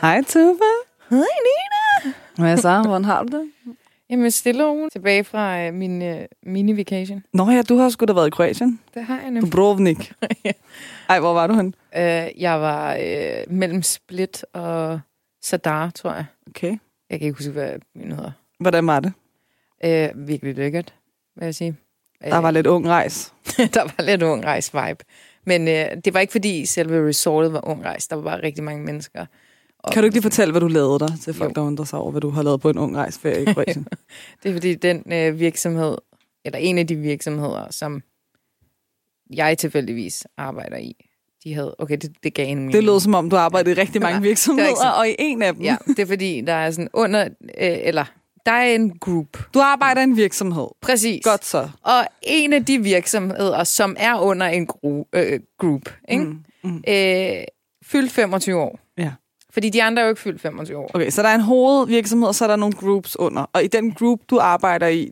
Hej, Tuba. Hej, Nina. Hvad så? Hvordan har du det? Jamen, stille og. Tilbage fra øh, min øh, mini-vacation. Nå ja, du har sgu da været i Kroatien. Det har jeg nemlig. Dubrovnik. Ja. Ej, hvor var du hen? Øh, jeg var øh, mellem Split og Sadar, tror jeg. Okay. Jeg kan ikke huske, hvad byen hedder. Hvordan var det? Øh, virkelig lækkert, vil jeg sige. Der var lidt ung rejs. der var lidt ung rejs vibe. Men øh, det var ikke, fordi selve resortet var ung rejs. Der var bare rigtig mange mennesker. Og Kan du ikke lige fortælle, hvad du lavede der til folk, Jo. der undrer sig over, hvad du har lavet på en ung rejsferie i Kroatien? Det er fordi den øh, virksomhed, eller en af de virksomheder, som jeg tilfældigvis arbejder i, de havde, okay, det, det gav en mening. det lød som om, du arbejdede i rigtig mange virksomheder, er sådan- og i en af dem. Ja, det er fordi, der er sådan under, øh, eller der er en group. Du arbejder i en virksomhed. Præcis. Godt så. Og en af de virksomheder, som er under en gru, øh, group, ikke? Mm. Mm. Øh, fyldt 25 år. Fordi de andre er jo ikke fyldt 25 år. Okay, så der er en hovedvirksomhed, og så er der nogle groups under. Og i den group, du arbejder i,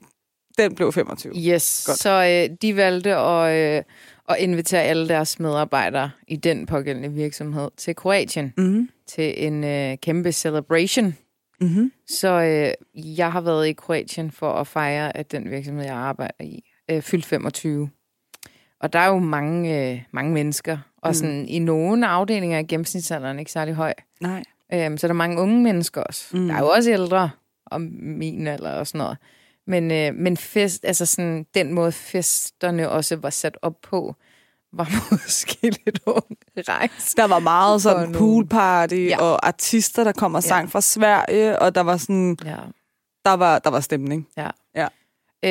den blev 25. Yes, Godt. så øh, de valgte at, øh, at invitere alle deres medarbejdere i den pågældende virksomhed til Kroatien Mm-hmm. til en øh, kæmpe celebration. Mm-hmm. Så øh, jeg har været i Kroatien for at fejre, at den virksomhed, jeg arbejder i, øh, fyldt 25. Og der er jo mange, øh, mange mennesker, og Mm. sådan, i nogle afdelinger er gennemsnitsalderen ikke særlig høj. Nej. Øhm, så er der mange unge mennesker også. Mm. Der er jo også ældre, om min alder og sådan noget. Men, øh, men fest, altså sådan, den måde festerne også var sat op på, var måske lidt ung rejs. Der var meget sådan poolparty ja. Ja. og artister, der kom og sang ja. fra Sverige, og der var sådan, Ja. der var, der var stemning. Øh,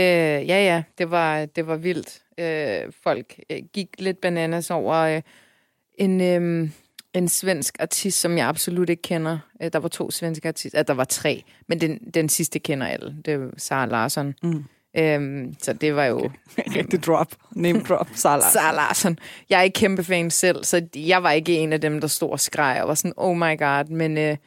ja, ja, det var, det var vildt. Øh, folk øh, gik lidt bananas over øh, en, øh, en svensk artist, som jeg absolut ikke kender. Øh, der var to svenske artister, øh, der var tre, men den, den sidste kender alle. Det var Sara Larsson. Mm. Øhm, så det var jo okay. Rigtig drop. Name drop. Salah. Sara Larsson. Jeg er ikke kæmpe fan selv, så jeg var ikke en af dem, der stod og skreg og var sådan, oh my god, men, øh,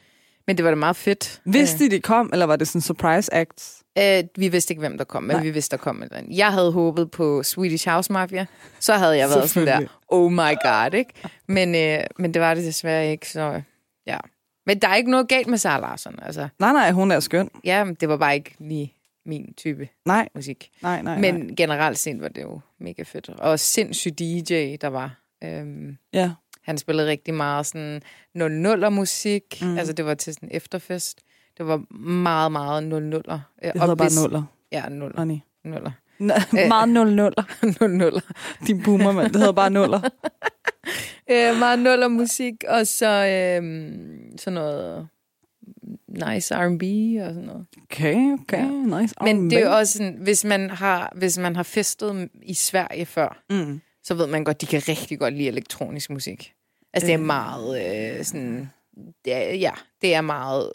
men det var da meget fedt. Vidste de, de kom, eller var det sådan surprise acts? Øh, vi vidste ikke, hvem der kom, men Nej. Vi vidste, der kom andet. Jeg havde håbet på Swedish House Mafia. Så havde jeg været sådan der, oh my god, ikke? Men, øh, men det var det desværre ikke, så ja. Men der er ikke noget galt med Sara Larsson. Altså, Nej, nej, hun er skøn. ja, det var bare ikke lige min type Nej, musik. nej, nej. Men nej. generelt set var det jo mega fedt. Og sindssyg DJ, der var. Øhm, Ja. han spillede rigtig meget sådan 00'er musik. Mm. Altså, det var til sådan en efterfest. Det var meget, meget 00'er. Det hedder bare nuller. Ja, nuller. Honey. nuller. N- meget nul nuller. 00'er. Din boomer, mand. Det hedder bare nuller. Øh, meget nuller musik, og så øhm, sådan noget nice R&B og sådan noget. Okay, okay. Ja. Nice. Men det er også sådan, hvis man har, hvis man har festet i Sverige før, Mm. så ved man godt, de kan rigtig godt lide elektronisk musik. Altså, det er Øh. meget øh, sådan... Ja, det er meget...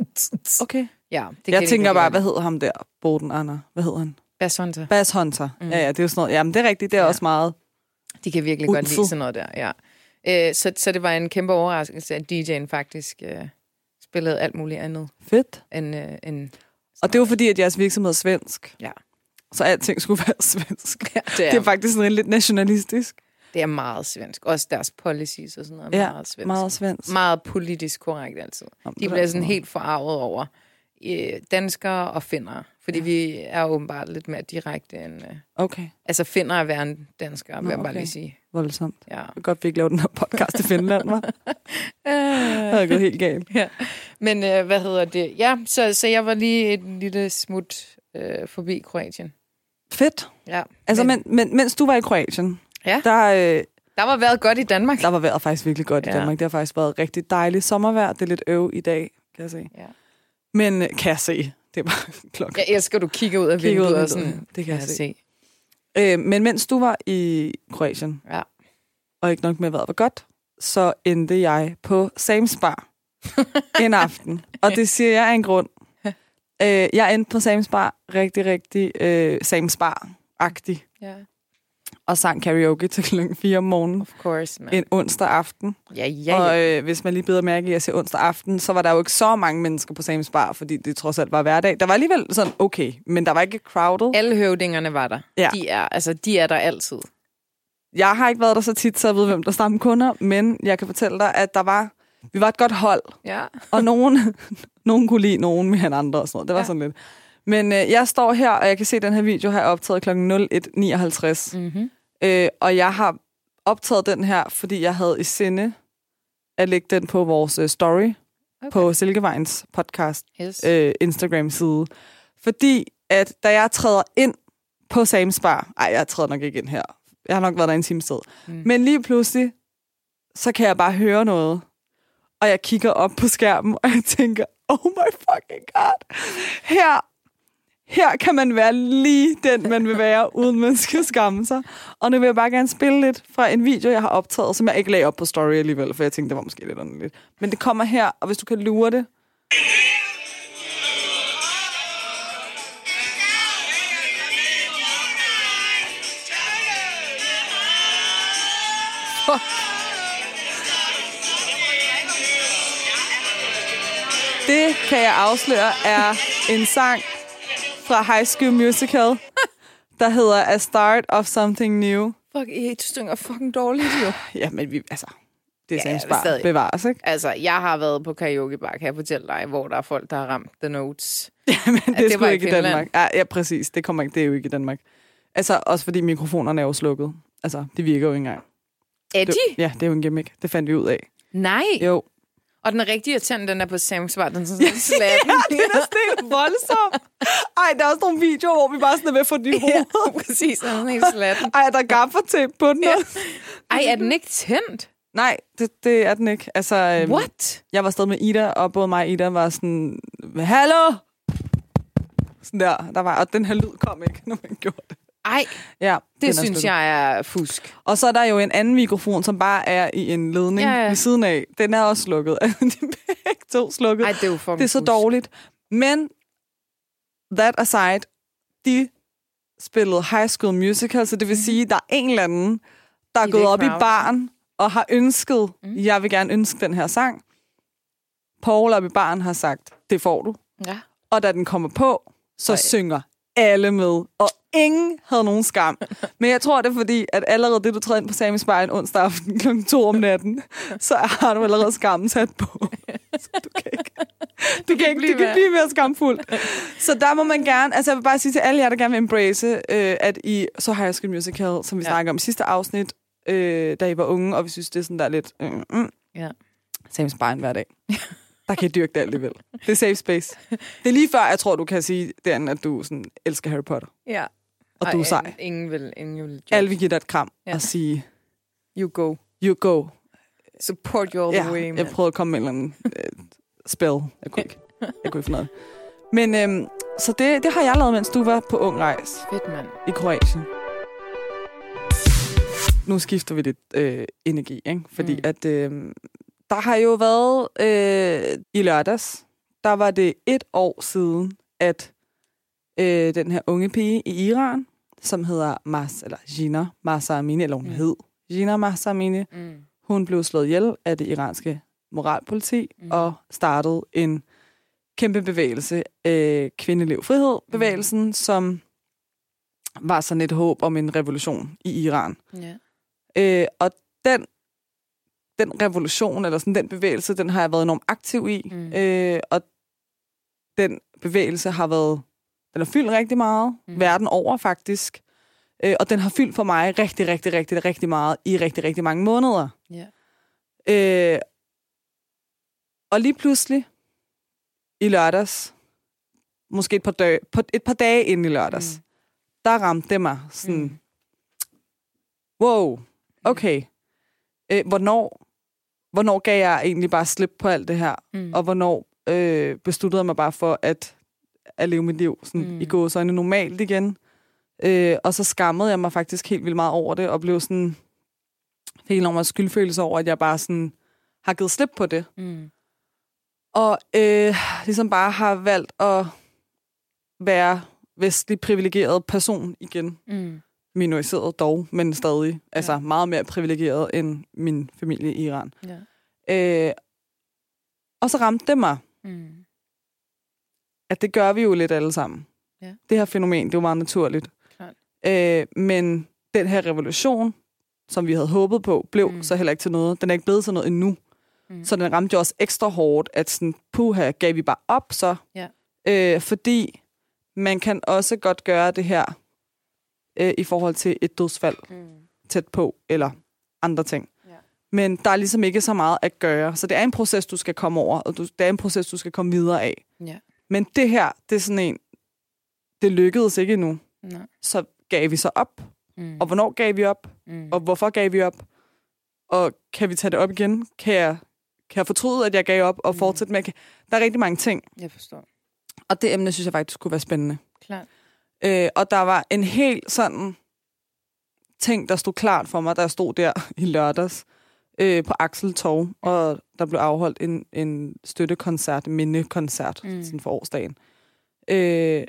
Okay. Ja, det Jeg tænker bare, godt hvad hedder ham der? Boden Anna. Hvad hedder han? Bass Hunter. Bass Hunter. Mm. Ja, ja, det er jo sådan noget. Jamen, det er rigtigt. Det er ja. Også meget... De kan virkelig godt Ulfo. lide sådan noget der, ja. Øh, så, så det var en kæmpe overraskelse, at DJ'en faktisk øh, spillede alt muligt andet Fedt. end... Øh, end Og det jo fordi, at jeres virksomhed er svensk. Ja. Så alting skulle være svensk. ja, det, er, Det er faktisk sådan lidt nationalistisk. Det er meget svensk. Også deres policies og sådan noget er Ja, meget svensk. Meget svensk. meget politisk korrekt altid. Jamen, De det bliver er sådan helt forarvet over øh, danskere og finder. Fordi ja. vi er åbenbart lidt mere direkte end... Øh, Okay, altså finder at være en dansker, vil Nå, jeg bare okay. lige sige. voldsomt. Ja. Det er godt, vi ikke lavede den her podcast i Finland, var. Det Øh, havde gået helt galt. ja. Men øh, hvad hedder det? Ja, så, så jeg var lige et lille smut øh, forbi Kroatien. Fedt. Ja. Altså, men, men mens du var i Kroatien, Ja. der, øh, Der var været godt i Danmark. der var vejret faktisk virkelig godt ja. i. Danmark. Det har faktisk været rigtig dejligt sommervejr. Det er lidt øv i dag, kan jeg se. Ja. Men øh, kan jeg se, det er bare klokken. Jeg elsker, at du kigger ud af ud vinduet af og sådan. Det kan jeg kan se. Øh, men mens du var i Kroatien, Ja. og ikke nok med at vejret var godt, så endte jeg på Sam's Bar en aften. Og det siger jeg af en grund. Øh, jeg endte på Sam's Bar rigtig, rigtig øh, Sam's Bar-agtig. Ja, Og sang karaoke til klokken 4 om morgenen of course, man. en onsdag aften. Ja, ja, Og ja. øh, hvis man lige beder mærke i at se onsdag aften, så var der jo ikke så mange mennesker på Sam's Bar, fordi det trods alt var hverdag. Der var alligevel sådan okay, men der var ikke crowded. Alle høvdingerne var der. Ja. De er, altså, de er der altid. Jeg har ikke været der så tit, så jeg ved, hvem der stammer kunder, men jeg kan fortælle dig, at der var vi var et godt hold, Ja. og nogen, nogen kunne lide nogen mere end andre og sådan noget. Det var ja. sådan lidt. Men øh, jeg står her, og jeg kan se, at den her video har jeg optaget kl. 01.59. Mm-hmm. Øh, og jeg har optaget den her, fordi jeg havde i sinde at lægge den på vores øh, story Okay. på Silkevejens podcast Yes. øh, Instagram-side. Fordi at da jeg træder ind på Sam's Bar, ej, jeg træder nok ikke ind her. Jeg har nok været der en time sted. Mm. Men lige pludselig, så kan jeg bare høre noget. Og jeg kigger op på skærmen, og jeg tænker, oh my fucking god. Her, her kan man være lige den, man vil være, uden man skal skamme sig. Og nu vil jeg bare gerne spille lidt fra en video, jeg har optaget, som jeg ikke lagde op på story alligevel, for jeg tænkte, det var måske lidt underligt. Men det kommer her, og hvis du kan lure det, Fuck. Det kan jeg afsløre er en sang fra High School Musical, der hedder A Start of Something New. Fuck, I synger fucking dårligt, jo. Ja, men vi, altså, det er Ja, stadig. bare bevares, ikke? Altså, jeg har været på karaoke bar, kan jeg fortælle dig, hvor der er folk, der har ramt the notes. Ja, men det, det det er ikke i. Danmark. Ja, ja, præcis. Det, kommer ikke, det er jo ikke i Danmark. Altså, også fordi mikrofonerne er jo slukket. Altså, det virker jo ikke engang. Er Det, de? ja, det er jo en gimmick. Det fandt vi ud af. Nej. Jo. Og den rigtige irriterende, den er på Sam's Bar. Den er sådan slatten. det er sådan voldsomt. Ej, der er også nogle videoer, hvor vi bare sådan er ved at få de ja, hoved. præcis. Den er helt slatten. Ej, der er gaffertape på den Ja. Ej, er den ikke tændt? Nej, det, det er den ikke. Altså, øhm, What? Jeg var stadig med Ida, og både mig og Ida var sådan, hallo! Sådan der, der var, og den her lyd kom ikke, når man gjorde det. Ej, Ja, det synes slukket. jeg er fusk. Og så er der jo en anden mikrofon, som bare er i en ledning Ja, ja, ved siden af. Den er også slukket. De er to slukket. Ej, det er jo det er så fusk. dårligt. Men, that aside, de spillede High School Musical, så det vil sige, der er en eller anden, der er I gået op i crowd. baren og har ønsket, Mm. jeg vil gerne ønske den her sang. Paul op i baren har sagt, det får du. Ja. Og da den kommer på, så. Ej. synger alle med. Og ingen havde nogen skam. Men jeg tror, det er fordi, at allerede det, du træder ind på Samis Bar en onsdag aften kl. 2 om natten, så har du allerede skammen sat på. Så du kan ikke, du kan ikke, blive du kan mere. blive mere skamfuld. Så der må man gerne, altså jeg vil bare sige til alle jer, der gerne vil embrace, øh, at I så High School Musical, som vi Ja. snakker om i sidste afsnit, øh, da I var unge, og vi synes, det er sådan der lidt... Øh, mm, Ja. Samis Bar hver dag. Der kan I dyrke det alligevel. Det er safe space. Det er lige før, jeg tror, du kan sige, Dan, at du sådan, elsker Harry Potter. Ja. Og Ej, du er sej. Ingen vil, ingen vil. Alle vil give dig et kram Ja. og sige, You go. you go. Support you all the Ja, way, jeg man. prøvede at komme med en eller anden spell. Jeg kunne ikke. Jeg kunne ikke finde noget. Men øhm, så det, det har jeg lavet, mens du var på ung rejs Fedt, mand. i Kroatien. Nu skifter vi lidt øh, energi, ikke? Fordi mm. at øh, der har jo været øh, i lørdags, der var det et år siden, at øh, den her unge pige i Iran, som hedder Mas, eller Gina Mahsa Amini, eller hun Mm. hed Gina Mahsa Amini, Mm. hun blev slået ihjel af det iranske moralpoliti Mm. og startede en kæmpe bevægelse, øh, Kvindeliv Frihed bevægelsen, mm. som var sådan et håb om en revolution i Iran. Ja. Øh, og den, den revolution, eller sådan den bevægelse, den har jeg været enormt aktiv i. Mm. Øh, og den bevægelse har været, den har fyldt rigtig meget, Mm. verden over faktisk. Øh, og den har fyldt for mig rigtig, rigtig, rigtig, rigtig meget i rigtig, rigtig mange måneder. Ja. Øh, og lige pludselig i lørdags, måske et par dage, på, et par dage inden i lørdags, Mm. der ramte det mig sådan, mm. wow, okay, øh, hvornår, hvornår gav jeg egentlig bare slip på alt det her, Mm. og hvornår øh, besluttede jeg mig bare for at, at leve mit liv sådan, Mm. i gåsøjne normalt igen. Øh, og så skammede jeg mig faktisk helt vildt meget over det, og blev sådan, fik enormt meget skyldfølelse over, at jeg bare sådan har givet slip på det. Mm. Og øh, ligesom bare har valgt at være vestlig privilegeret person igen. Mm. Minoriseret dog, men stadig. Altså Ja. meget mere privilegeret end min familie i Iran. Ja. Øh, og så ramte det mig, Mm. at det gør vi jo lidt alle sammen. Ja. Det her fænomen, det er jo meget naturligt. Klart. Øh, men den her revolution, som vi havde håbet på, blev Mm. mm. så heller ikke til noget. Den er ikke blevet til noget endnu. Mm. Så den ramte jo også ekstra hårdt, at sådan, puha, gav vi bare op så. Ja. Øh, fordi man kan også godt gøre det her øh, i forhold til et dødsfald Mm. tæt på, eller andre ting. Ja. Men der er ligesom ikke så meget at gøre. Så det er en proces, du skal komme over, og du, det er en proces, du skal komme videre af. Ja. Men det her, det er sådan en, det lykkedes ikke endnu. Nej. Så gav vi så op. Mm. Og hvornår gav vi op? mm. Og hvorfor gav vi op? Og kan vi tage det op igen? Kan jeg, kan jeg fortryde, at jeg gav op og Mm. fortsætte med? Der er rigtig mange ting. Jeg forstår. Og det emne synes jeg faktisk kunne være spændende. Klart. Øh, og der var en helt sådan ting, der stod klart for mig, jeg stod der i lørdags øh, på Axel Torv, og der blev afholdt en, en støttekoncert, mindekoncert Mm. sådan for årsdagen. Øh,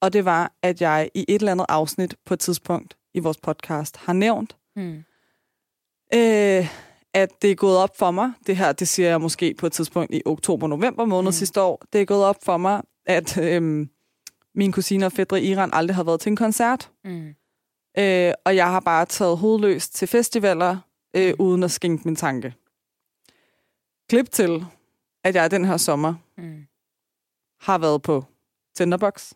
og det var, at jeg i et eller andet afsnit på et tidspunkt i vores podcast har nævnt, Mm. øh, at det er gået op for mig, det her, det siger jeg måske på et tidspunkt i oktober-november måned Mm. sidste år, det er gået op for mig, at øh, mine kusiner og fædre i Iran aldrig har været til en koncert. Mm. Øh, og jeg har bare taget hovedløst til festivaler, øh, uden at skænke min tanke. Klip til, at jeg den her sommer Mm. har været på Tinderbox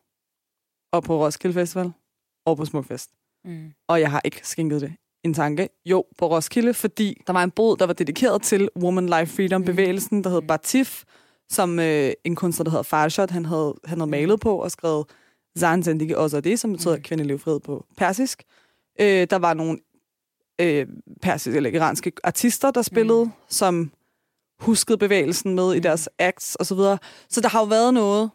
og på Roskilde Festival og på Smukfest. Mm. Og jeg har ikke skænket det en tanke. Jo, på Roskilde, fordi der var en bod, der var dedikeret til Woman Life Freedom-bevægelsen, der hed Mm. Batif, som øh, en kunstner, der hedder Farshad, han havde, han havde malet på og skrevet Zan Zendige også det, som betyder Mm. kvindelig frihed på persisk. Øh, der var nogle øh, persiske eller iranske artister, der spillede, Mm. mm. som huskede bevægelsen med i Mm. deres acts og så videre. Så der har jo været noget,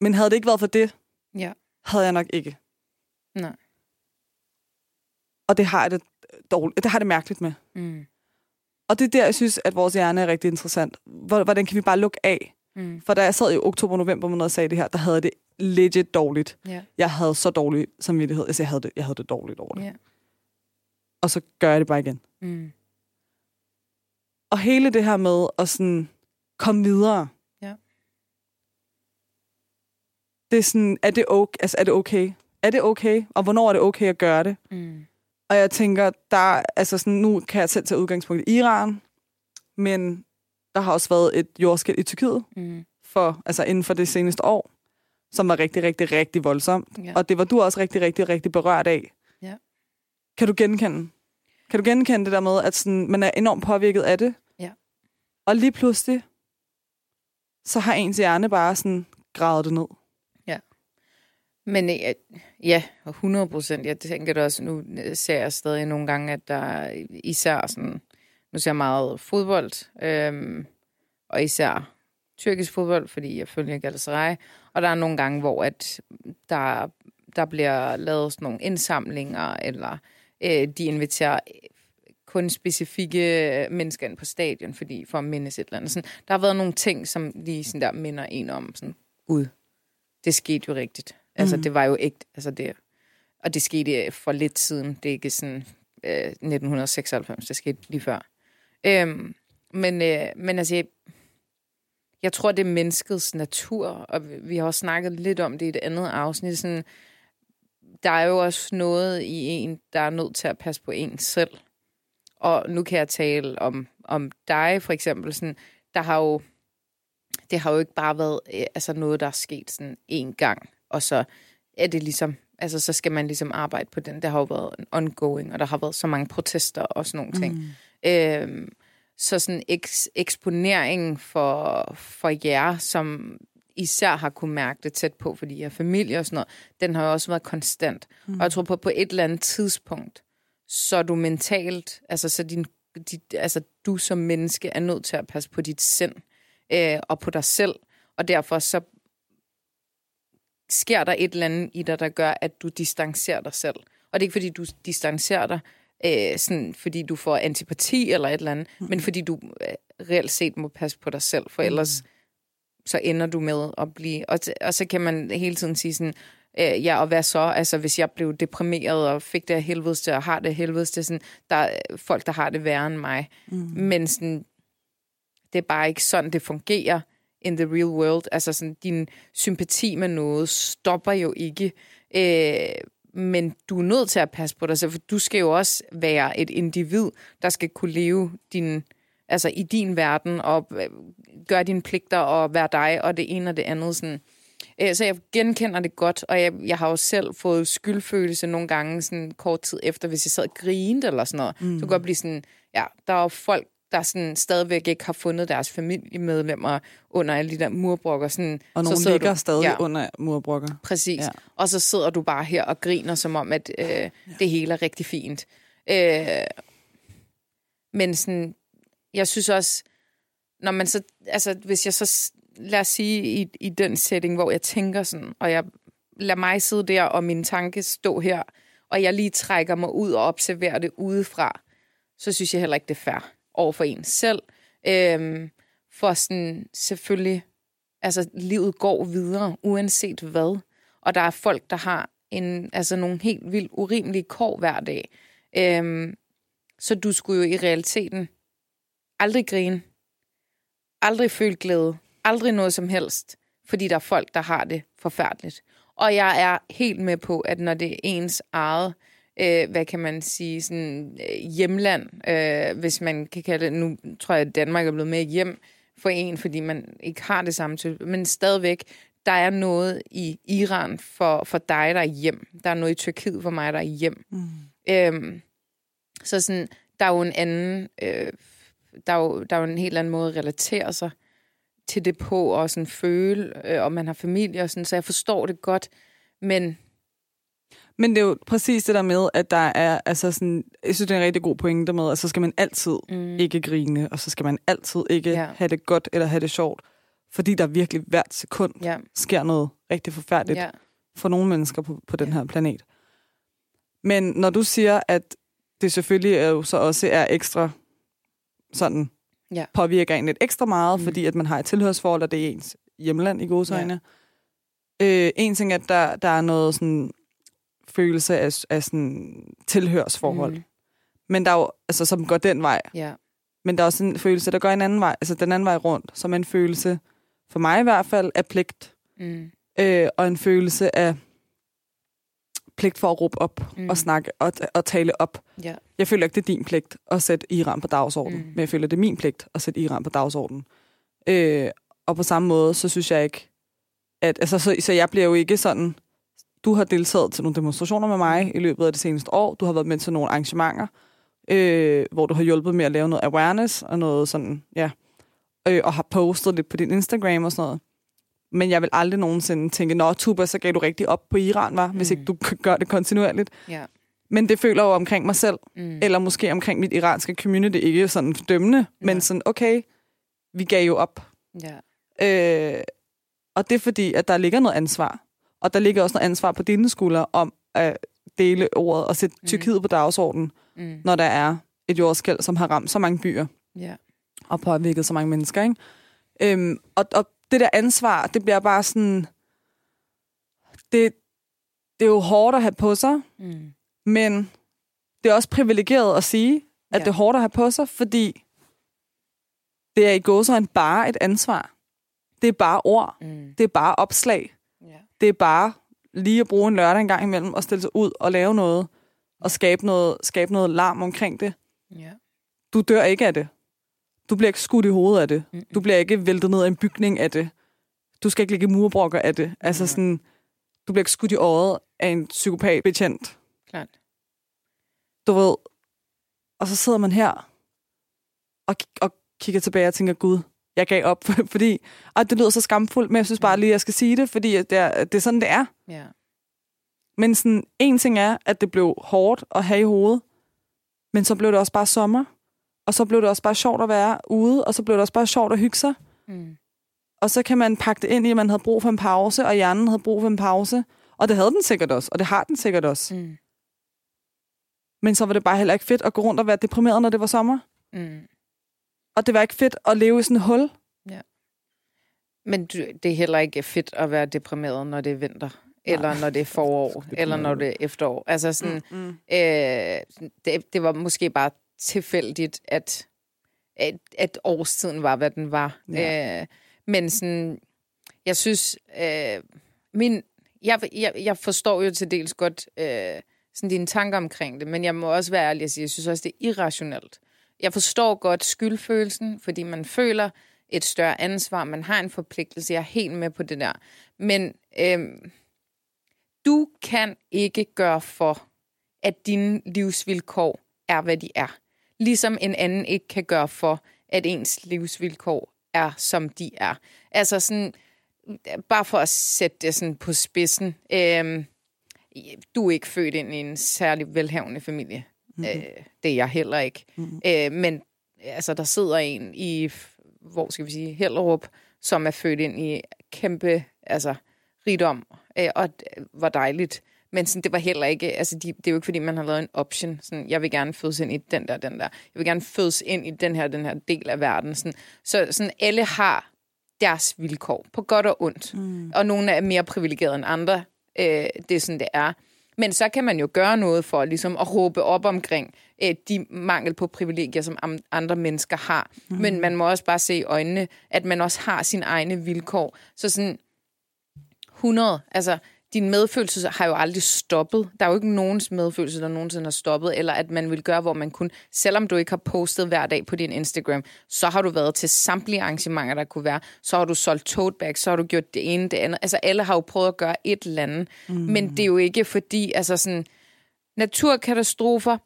men havde det ikke været for det, Ja. havde jeg nok ikke. Nej. Og det har jeg det dårligt, det har jeg det mærkeligt med. Mm. Og det er der, jeg synes, at vores hjerne er rigtig interessant. Hvor- Hvordan kan vi bare lukke af? Mm. For da jeg sad i oktober-november måned og sagde det her, der havde det legit dårligt. Ja. Jeg havde så dårlig samvittighed. Altså, jeg havde det, jeg havde det dårligt over det. Ja. Og så gør jeg det bare igen. Mm. Og hele det her med at sådan komme videre. Ja. Det er sådan, er det, okay, altså, er det okay? Er det okay? Og hvornår er det okay at gøre det? Mm. Og jeg tænker, der, altså sådan, nu kan jeg selv tage udgangspunkt i Iran, men der har også været et jordskæld i Tyrkiet, Mm. for, altså inden for det seneste år, som var rigtig, rigtig, rigtig voldsomt. Ja. Og det var du også rigtig, rigtig, rigtig berørt af. Ja. Kan du genkende? Kan du genkende det der med, at sådan, man er enormt påvirket af det? Ja. Og lige pludselig, så har ens hjerne bare sådan gravet det ned. Men øh, ja, 100 procent. Jeg tænker det også, nu ser jeg stadig nogle gange, at der især sådan, nu ser jeg meget fodbold, øhm, og især tyrkisk fodbold, fordi jeg følger Galatasaray, og der er nogle gange, hvor at der, der bliver lavet sådan nogle indsamlinger, eller øh, de inviterer øh, kun specifikke mennesker ind på stadion, fordi for at mindes et eller andet. Sådan, der har været nogle ting, som lige sådan der minder en om, sådan, ud. Det skete jo rigtigt. Altså, Mhm. det var jo ikke, altså det, og det skete for lidt siden. Det er ikke sådan øh, 1996, det skete lige før. Øhm, men, øh, men altså, jeg, jeg tror, det er menneskets natur, og vi- har også snakket lidt om det i et andet afsnit. Sådan, der er jo også noget i en, der er nødt til at passe på en selv. Og nu kan jeg tale om, om dig, for eksempel. Sådan, der har jo, det har jo ikke bare været øh, altså noget, der er sket sådan en gang, og så er det ligesom, altså så skal man ligesom arbejde på den. Der har jo været en ongoing, og der har været så mange protester og sådan nogle ting. Mm. Øhm, så sådan eks, eksponeringen for, for jer, som især har kunne mærke det tæt på, fordi jeg er familie og sådan noget, den har jo også været konstant. Mm. Og jeg tror på, på et eller andet tidspunkt, så er du mentalt, altså så din, dit, altså du som menneske er nødt til at passe på dit sind øh, og på dig selv, og derfor så sker der et eller andet i dig, der gør, at du distancerer dig selv. Og det er ikke, fordi du distancerer dig, øh, sådan, fordi du får antipati eller et eller andet, mm. men fordi du øh, reelt set må passe på dig selv, for ellers så ender du med at blive... Og, og så kan man hele tiden sige sådan, øh, ja, og hvad så? Altså, hvis jeg blev deprimeret og fik det af helvedes til, og har det af helvedes til, sådan, der er folk, der har det værre end mig. Mm. Men sådan, det er bare ikke sådan, det fungerer in the real world. Altså, sådan, din sympati med noget stopper jo ikke. Øh, men du er nødt til at passe på dig selv, for du skal jo også være et individ, der skal kunne leve din, altså i din verden, og øh, gør dine pligter og være dig, og det ene og det andet. Sådan. Øh, så jeg genkender det godt, og jeg, jeg har jo selv fået skyldfølelse nogle gange, sådan kort tid efter, hvis jeg sad og grinede eller sådan noget. Mm. Så kunne jeg blive sådan, ja, der er jo folk, der sådan stadigvæk ikke har fundet deres familiemedlemmer under alle de der murbrokker. Sådan, Og nogle så ligger du, stadig ja, under murbrokker. Præcis. Ja. Og så sidder du bare her og griner, som om, at øh, ja. det hele er rigtig fint. Øh, men sådan, jeg synes også, når man så, altså hvis jeg så, lad os sige, i, i den setting, hvor jeg tænker sådan, og jeg lader mig sidde der, og min tanke stå her, og jeg lige trækker mig ud og observerer det udefra, så synes jeg heller ikke, det er fair over for en selv. Øhm, for sådan, selvfølgelig, altså livet går videre, uanset hvad. Og der er folk, der har en, altså nogle helt vildt urimelige kår hver dag. Øhm, så du skulle jo i realiteten aldrig grine, aldrig føle glæde, aldrig noget som helst, fordi der er folk, der har det forfærdeligt. Og jeg er helt med på, at når det er ens eget, øh, hvad kan man sige, sådan øh, hjemland, øh, hvis man kan kalde det, nu tror jeg, at Danmark er blevet mere hjem for en, fordi man ikke har det samme til, men stadigvæk, der er noget i Iran for, for dig, der er hjem. Der er noget i Tyrkiet for mig, der er hjem. Mm. Øhm, så sådan, der er jo en anden, øh, der, er jo, der er jo en helt anden måde at relatere sig til det på, og sådan føle, øh, og man har familie og sådan, så jeg forstår det godt, men Men det er jo præcis det der med, at der er, altså sådan, jeg synes, det er en rigtig god pointe med, at så skal man altid mm. ikke grine, og så skal man altid ikke Ja. ja. have det godt eller have det sjovt, fordi der virkelig hvert sekund ja, sker noget rigtig forfærdeligt ja, for nogle mennesker på, på den her planet. Men når du siger, at det selvfølgelig er jo så også er ekstra sådan Ja. påvirker en lidt ekstra meget, Mm. fordi at man har et tilhørsforhold, og det er ens hjemland i godsøjne. Ja. Øh, en ting er, at der, der er noget sådan følelse af, af sådan tilhørsforhold. Mm. Men der er jo, altså, som går den vej. ja, Men der er også en følelse, der går en anden vej, altså den anden vej rundt, som er en følelse, for mig i hvert fald, af pligt. mm, Øh, og en følelse af pligt for at råbe op Mm. og snakke og, og tale op. ja, Jeg føler ikke, det er din pligt at sætte Iran på dagsordenen, mm. men jeg føler, det er min pligt at sætte Iran på dagsordenen. Øh, og på samme måde, så synes jeg ikke, at... Altså, så, så jeg bliver jo ikke sådan... Du har deltaget til nogle demonstrationer med mig i løbet af det seneste år. Du har været med til nogle arrangementer, øh, hvor du har hjulpet med at lave noget awareness og noget sådan, ja. Øh, og har postet lidt på din Instagram og sådan noget. Men jeg vil aldrig nogensinde tænke, nå, Tuba, så gav du rigtig op på Iran, var, mm. hvis ikke du gør det kontinuerligt. ja, Men det føler jeg jo omkring mig selv, mm, eller måske omkring mit iranske community, ikke sådan dømmende, Ja. men sådan, okay, vi gav jo op. ja, Øh, og det er fordi, at der ligger noget ansvar. Og der ligger også noget ansvar på dine skuldre om at dele ordet og sætte Mm. Tyrkiet på dagsordenen, mm, når der er et jordskæld, som har ramt så mange byer ja, og påvirket så mange mennesker. Ikke? Øhm, og, og det der ansvar, det bliver bare sådan... Det, det er jo hårdt at have på sig, mm, men det er også privilegeret at sige, at ja. det er hårdt at have på sig, fordi det er i gåsøjne bare et ansvar. Det er bare ord. mm, Det er bare opslag. Det er bare lige at bruge en lørdag en gang imellem og stille sig ud og lave noget og skabe noget, skabe noget larm omkring det. ja, Du dør ikke af det. Du bliver ikke skudt i hovedet af det. Mm-mm. Du bliver ikke væltet ned af en bygning af det. Du skal ikke ligge i murbrokker af det. Altså Nej. sådan, du bliver ikke skudt i øjet af en psykopatbetjent. klart. du ved, og så sidder man her og, og kigger tilbage og tænker, gud, jeg gav op, fordi, og det lyder så skamfuldt, men jeg synes bare lige, at jeg skal sige det, fordi det er, det er sådan, det er. Ja, Men sådan, en ting er, at det blev hårdt at have i hovedet, men så blev det også bare sommer, og så blev det også bare sjovt at være ude, og så blev det også bare sjovt at hygge sig. mm, Og så kan man pakke det ind i, at man havde brug for en pause, og hjernen havde brug for en pause. Og det havde den sikkert også, og det har den sikkert også. mm, Men så var det bare heller ikke fedt at gå rundt og være deprimeret, når det var sommer. mm. Og det var ikke fedt at leve i sådan et hul. Men du, det er heller ikke fedt at være deprimeret, når det er vinter. Eller når det er forår, eller når det er efterår. Altså sådan, Mm. øh, det, det var måske bare tilfældigt, at, at, at årstiden var, hvad den var. Ja. Øh, men sådan, jeg synes, øh, min, jeg, jeg, jeg forstår jo til dels godt øh, sådan dine tanker omkring det, men jeg må også være ærlig at sige, jeg synes også, det er irrationelt jeg forstår godt skyldfølelsen, fordi man føler et større ansvar, man har en forpligtelse, jeg er helt med på det der. Men øhm, du kan ikke gøre for, at dine livsvilkår er, hvad de er. Ligesom en anden ikke kan gøre for, at ens livsvilkår er, som de er. Altså sådan, bare for at sætte det sådan på spidsen. Øhm, du er ikke født ind i en særlig velhavende familie. Mm-hmm. Øh, det er jeg heller ikke. Mm-hmm. Øh, men altså, der sidder en i, hvor skal vi sige, Hellerup, som er født ind i kæmpe altså, rigdom, øh, og var dejligt. Men sådan, det var heller ikke, altså de, det er jo ikke, fordi man har lavet en option. Sådan, jeg vil gerne fødes ind i den der, den der. Jeg vil gerne fødes ind i den her, den her del af verden. Sådan, så sådan, alle har deres vilkår, på godt og ondt. Mm. Og nogle er mere privilegerede end andre. Øh, det er sådan, det er. Men så kan man jo gøre noget for ligesom at råbe op omkring øh, de mangel på privilegier, som andre mennesker har. Mm. Men man må også bare se i øjnene, at man også har sine egne vilkår. Så sådan 100, altså din medfølelse har jo aldrig stoppet. Der er jo ikke nogens medfølelse, der nogensinde har stoppet, eller at man vil gøre, hvor man kun, selvom du ikke har postet hver dag på din Instagram, så har du været til samtlige arrangementer, der kunne være. Så har du solgt tote bags, så har du gjort det ene, det andet. Altså alle har jo prøvet at gøre et eller andet. Mm. Men det er jo ikke fordi, altså sådan, naturkatastrofer,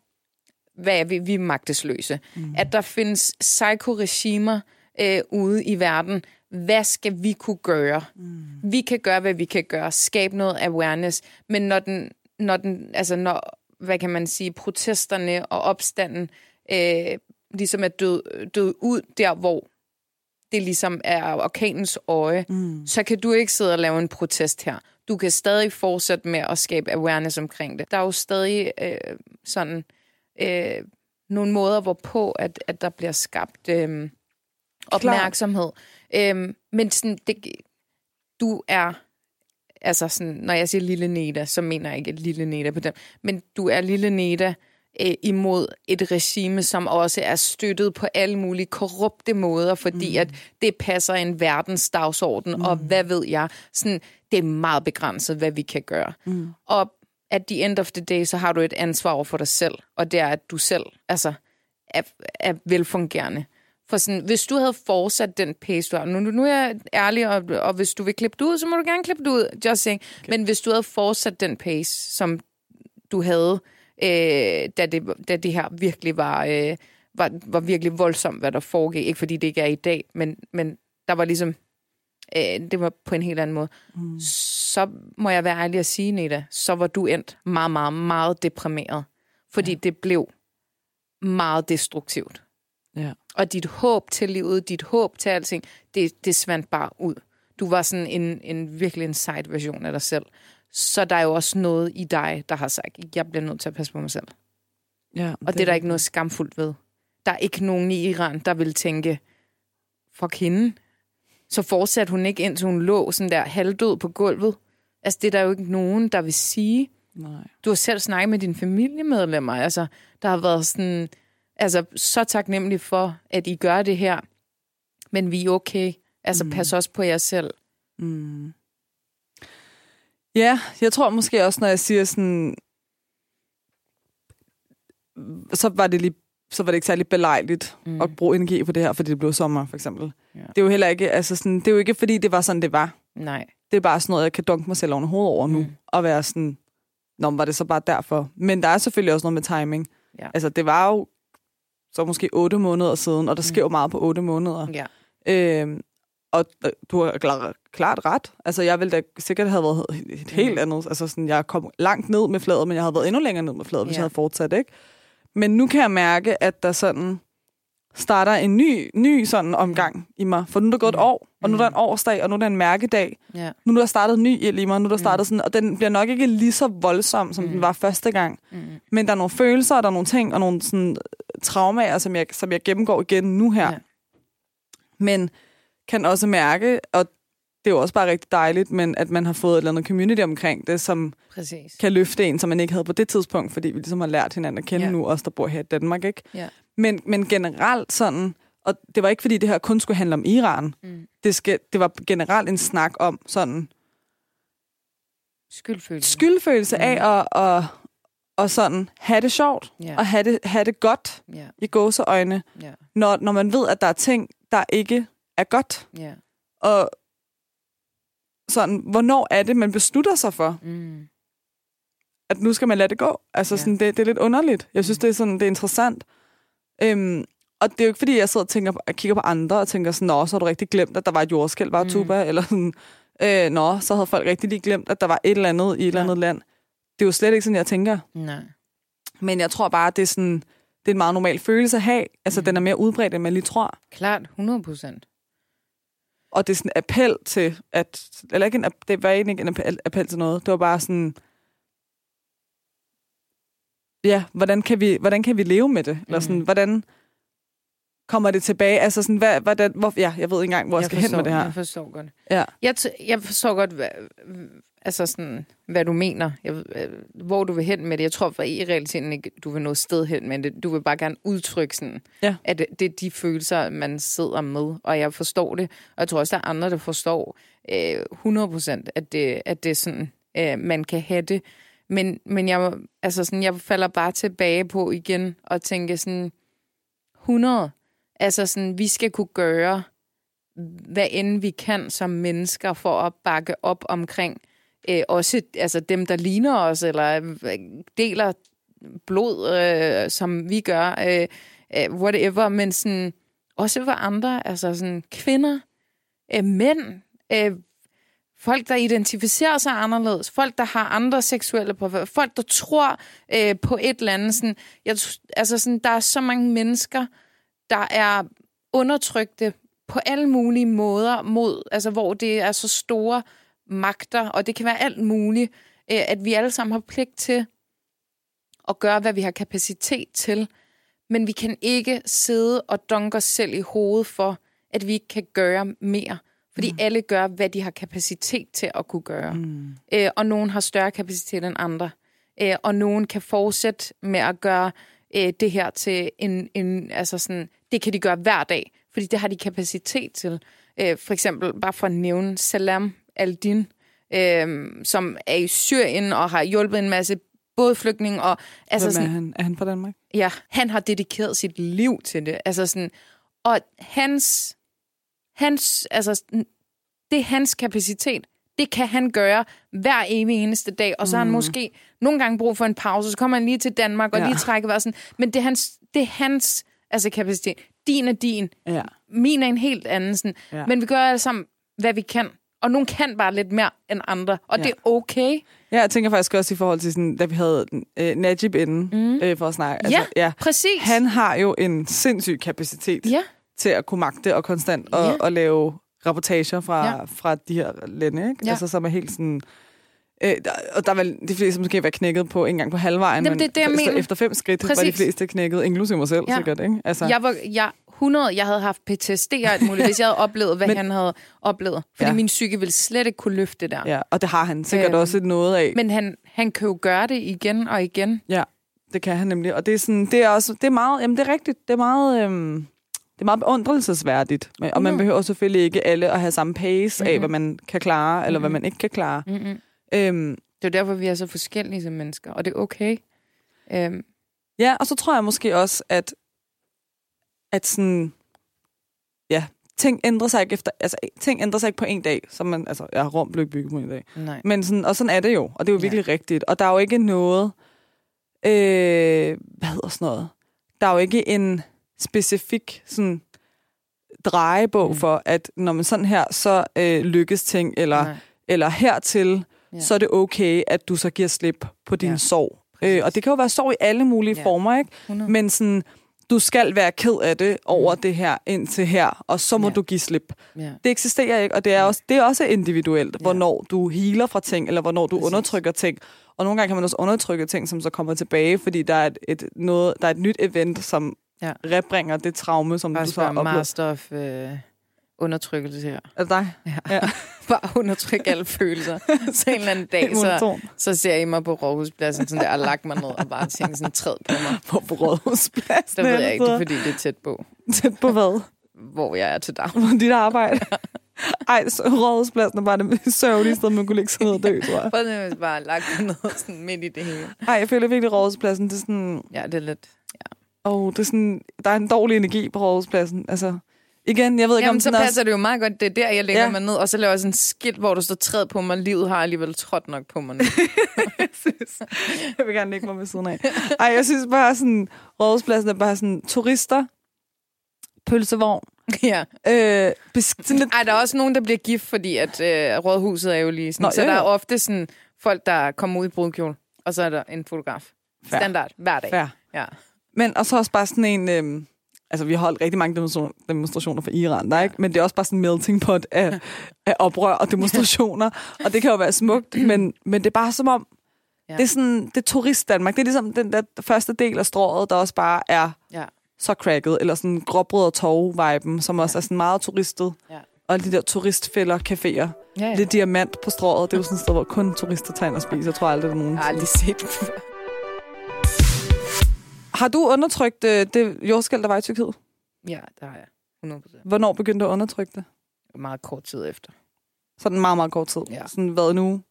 hvad er vi? Vi er magtesløse. Mm. At der findes psykoregimer øh, ude i verden, hvad skal vi kunne gøre? Mm. Vi kan gøre, hvad vi kan gøre. Skabe noget awareness. Men når den, når den altså når, hvad kan man sige, protesterne og opstanden øh, ligesom er død, død ud der, hvor det ligesom er orkanens øje, mm. så kan du ikke sidde og lave en protest her. Du kan stadig fortsætte med at skabe awareness omkring det. Der er jo stadig øh, sådan øh, nogle måder, hvorpå at, at der bliver skabt øh, opmærksomhed. Klar. Øhm, men sådan, det, du er, altså sådan, når jeg siger lille Neda, så mener jeg ikke et lille Neda på den, men du er lille Neda øh, imod et regime, som også er støttet på alle mulige korrupte måder, fordi mm. at det passer en verdens dagsorden, mm. og hvad ved jeg, sådan, det er meget begrænset, hvad vi kan gøre. Mm. Og at the end of the day, så har du et ansvar over for dig selv, og det er, at du selv altså, er, er velfungerende. For sådan, hvis du havde fortsat den pace, du har, nu, nu er jeg ærlig, og, og hvis du vil klippe det ud, så må du gerne klippe det ud, just saying. Okay. Men hvis du havde fortsat den pace, som du havde, øh, da, det, da det her virkelig var, øh, var, var virkelig voldsomt, hvad der foregik. Ikke fordi det ikke er i dag, men, men der var ligesom, øh, det var på en helt anden måde. Mm. Så må jeg være ærlig at sige, Neda, så var du endt meget, meget, meget deprimeret. Fordi ja. det blev meget destruktivt. Ja. Og dit håb til livet, dit håb til alting, det, det svandt bare ud. Du var sådan en, en virkelig en side version af dig selv. Så der er jo også noget i dig, der har sagt, jeg bliver nødt til at passe på mig selv. Ja, og det, det er der ikke noget skamfuldt ved. Der er ikke nogen i Iran, der vil tænke, fuck hende. Så fortsatte hun ikke, indtil hun lå sådan der halvdød på gulvet. Altså, det er der jo ikke nogen, der vil sige. Nej. Du har selv snakket med dine familiemedlemmer. Altså, der har været sådan Altså, så taknemmelig for, at I gør det her, men vi er okay. Altså, mm. pas også på jer selv. Mm. Ja, jeg tror måske også, når jeg siger sådan, så var det lige så var det ikke særlig belejligt mm. at bruge energi på det her, fordi det blev sommer, for eksempel. Ja. Det er jo heller ikke, altså sådan, det er jo ikke, fordi det var sådan, det var. Nej. Det er bare sådan noget, jeg kan dunke mig selv over hovedet over nu, mm. og være sådan, nå, var det så bare derfor. Men der er selvfølgelig også noget med timing. Ja. Altså, det var jo så måske otte måneder siden, og der sker jo mm. meget på otte måneder. Ja. Øhm, og øh, du har klart, klart ret. Altså, jeg ville da sikkert have været et helt mm. andet. Altså, sådan, jeg kom langt ned med fladet, men jeg havde været endnu længere ned med fladet, hvis ja. jeg havde fortsat, ikke? Men nu kan jeg mærke, at der sådan starter en ny, ny sådan omgang i mig. For nu er der gået et mm. år, og nu er der en årsdag, og nu er der en mærkedag. Ja. Nu er der startet en ny ild i mig, nu er der startet sådan, og den bliver nok ikke lige så voldsom, som mm. den var første gang. Mm. Men der er nogle følelser, og der er nogle ting, og nogle sådan, traumer, som jeg, som jeg gennemgår igen nu her. Ja. Men kan også mærke, og det er jo også bare rigtig dejligt, men at man har fået et eller andet community omkring det, som Præcis. kan løfte en, som man ikke havde på det tidspunkt, fordi vi ligesom har lært hinanden at kende ja. nu, os der bor her i Danmark, ikke? Ja. Men, men generelt sådan, og det var ikke fordi det her kun skulle handle om Iran, mm. det, skal, det var generelt en snak om sådan... Skyldfølelse. Skyldfølelse mm. af at, at, og sådan have det sjovt, Ja. og have det, have det godt Ja, i gåseøjne, ja, når, når man ved, at der er ting, der ikke er godt. ja. Og sådan, hvornår er det, man beslutter sig for, Mm. at nu skal man lade det gå? Altså, Ja. sådan, det, det er lidt underligt. Jeg synes, Mm. det er, sådan, det er interessant. Øhm, og det er jo ikke, fordi jeg sidder og tænker, jeg kigger på andre og tænker sådan, nå, så har du rigtig glemt, at der var et jordskælv, var Mm. tuba, eller sådan, øh, nå, så havde folk rigtig lige glemt, at der var et eller andet i et eller Ja. andet land. Det er jo slet ikke sådan, jeg tænker. Nej. Men jeg tror bare, det er sådan, det er en meget normal følelse at have. Altså, Mm. den er mere udbredt, end man lige tror. Klart, 100 procent. Og det er sådan en appel til, at... Eller ikke en, det var egentlig ikke en appel, appel til noget. Det var bare sådan... Ja, hvordan kan vi, hvordan kan vi leve med det? Eller sådan, Mm. hvordan kommer det tilbage? Altså sådan, hvad, hvordan, hvor, ja, jeg ved ikke engang, hvor jeg, jeg skal forstår, hen med det her. Jeg forstår godt. Ja. Jeg, jeg forstår godt, hvad, altså sådan, hvad du mener, jeg, øh, hvor du vil hen med det. Jeg tror for i realiteten ikke, du vil nå sted hen med det. Du vil bare gerne udtrykke sådan, Ja. at det, det er de følelser, man sidder med. Og jeg forstår det. Og jeg tror også, der er andre, der forstår øh, 100% at det, at det er sådan, øh, man kan have det. Men, men jeg, altså sådan, jeg falder bare tilbage på igen og tænker sådan, 100. Altså sådan, vi skal kunne gøre, hvad end vi kan som mennesker for at bakke op omkring øh, også altså dem, der ligner os, eller øh, deler blod, øh, som vi gør, øh, øh whatever, men sådan, også for andre, altså sådan kvinder, øh, mænd, øh, folk, der identificerer sig anderledes, folk, der har andre seksuelle præferencer, folk, der tror øh, på et eller andet. Sådan, jeg, altså sådan, der er så mange mennesker, der er undertrykte på alle mulige måder, mod, altså hvor det er så store magter, og det kan være alt muligt, øh, at vi alle sammen har pligt til at gøre, hvad vi har kapacitet til, men vi kan ikke sidde og dunke os selv i hovedet for, at vi ikke kan gøre mere. Fordi mm. alle gør, hvad de har kapacitet til at kunne gøre. Mm. Øh, og nogen har større kapacitet end andre. Øh, og nogen kan fortsætte med at gøre øh, det her til en, en... Altså sådan, det kan de gøre hver dag, fordi det har de kapacitet til. Øh, for eksempel, bare for at nævne Salam al-Din, øh, som er i Syrien og har hjulpet en masse både flygtninge og... Altså Hvem er sådan, han? Er han fra Danmark? Ja, han har dedikeret sit liv til det. Altså sådan, og hans, hans, altså, det er hans kapacitet. Det kan han gøre hver evig eneste dag. Og så har han måske nogle gange brug for en pause. Så kommer han lige til Danmark og Ja. lige trækker vejret sådan. Men det er hans, det er hans altså, kapacitet. Din er din. Ja. Min er en helt anden. Sådan. Ja. Men vi gør alle sammen, hvad vi kan. Og nogle kan bare lidt mere end andre. Og Ja. det er okay. Ja, jeg tænker faktisk også i forhold til, sådan, da vi havde øh, Najib inden mm. øh, for at snakke. Ja, ja. præcis. Han har jo en sindssyg kapacitet Ja, til at kunne magte og konstant Ja. og lave rapportager fra, Ja. fra de her lande, ikke? Ja. Altså, som er helt sådan... Øh, der, og der er vel de fleste måske være knækket på en gang på halvvejen, Jamen, men det det, efter, mener. efter fem skridt var de Præcis. fleste knækket, inklusive mig selv Ja. sikkert, ikke? Altså, Jeg var jeg, 100, jeg havde haft PTSD og alt muligt, hvis jeg havde oplevet, hvad Men- Men, han havde oplevet. Fordi ja. min psyke ville slet ikke kunne løfte det der. ja, og det har han sikkert Øhm, også noget af. Men han, han kan jo gøre det igen og igen. Ja, det kan han nemlig. Og det er, sådan, det er også, det er meget, jamen det er rigtigt, det er meget, øhm, det er meget beundrelsesværdigt. Og man 100. behøver selvfølgelig ikke alle at have samme pace af, Mhm. hvad man kan klare, eller hvad man ikke kan klare. Mm-hmm. Øhm, Det er derfor, vi er så forskellige som mennesker, og det er okay. Øhm, Ja, og så tror jeg måske også, at, at sådan, ja, ting ændrer sig ikke efter, altså ting ændrer sig ikke på en dag, som man, altså, ja, Rom blev bygget på en dag. nej. Men sådan, og sådan er det jo, og det er jo Ja. virkelig rigtigt. Og der er jo ikke noget, øh, hvad hedder sådan noget, der er jo ikke en specifik sådan drejebog mm. For, at når man sådan her, så øh, lykkes ting, eller, nej. eller hertil, Ja. så er det okay, at du så giver slip på din Ja, sorg. Øh, og det kan jo være sorg i alle mulige Ja. former, ikke? 100. Men sådan, du skal være ked af det over mm. det her indtil her, og så må. Ja. du give slip. Ja. Det eksisterer ikke, og det er også, det er også individuelt, Ja. hvornår du healer fra ting, eller hvornår du Præcis. undertrykker ting. Og nogle gange kan man også undertrykke ting, som så kommer tilbage, fordi der er et, et, noget, der er et nyt event, som Ja. rebringer det traume, som du Også så har oplevet. master of øh, undertrykkelse her. Er dig? Ja. Ja. bare undertrykke alle følelser. Så en eller anden dag, så, så ser I mig på Rådhuspladsen, sådan der, og lagt mig ned og bare tænker sådan, træd på mig. På, på Rådhuspladsen. Det ved jeg ikke, det er, fordi det er tæt på. Tæt på hvad? hvor jeg er til dag. På dit arbejde. Ej, så rådhuspladsen er bare det sørgelige sted, man kunne ligge sig ned og dø, tror jeg. Prøv at hvis bare lagt mig ned sådan midt i det hele. Ej, jeg føler virkelig, at rådhuspladsen, det er sådan... Ja, det er lidt... Oh, det er sådan... Der er en dårlig energi på rådhuspladsen. Altså, igen, jeg ved ikke, Jamen, om så passer det jo meget godt. Det er der, jeg lægger Ja. mig ned, og så laver jeg sådan en skilt, hvor der står træd på mig. Livet har alligevel trådt nok på mig nu. synes. Jeg vil gerne lægge mig ved siden af. Ej, jeg synes bare sådan, rådhuspladsen er bare sådan turister, pølsevogn, ja. øh, besk- sådan lidt, Ej, der er også nogen, der bliver gift, fordi at øh, rådhuset er jo lige sådan. Nå, så jo, der er jo. ofte sådan folk, der kommer ud i brudkjole, og så er der en fotograf. Fair. Standard, hver dag. fair. Ja. Men og så også bare sådan en... Øhm, altså, vi har holdt rigtig mange demonstration- demonstrationer for Iran, der, ikke? Men det er også bare sådan en melting pot af, af oprør og demonstrationer. og det kan jo være smukt, men, men det er bare som om... Ja. Ja. Det er sådan, det er turist Danmark. Det er ligesom den der første del af strået, der også bare er Ja. så cracket, eller sådan gråbrød og torv-viben, som også er sådan meget turistet. Ja. Og de der turistfælder, caféer. Ja, ja. Er diamant på strået. Det er jo sådan et sted, hvor kun turister tager ind og spiser. Jeg tror aldrig, der er nogen. Jeg har aldrig set det. Har du undertrykt øh, det jordskæld, der var i Tyrkiet? Ja, det har jeg. 100%. Hvornår begyndte du at undertrykke det? Meget kort tid efter. Sådan meget, meget kort tid. Ja. Sådan hvad nu?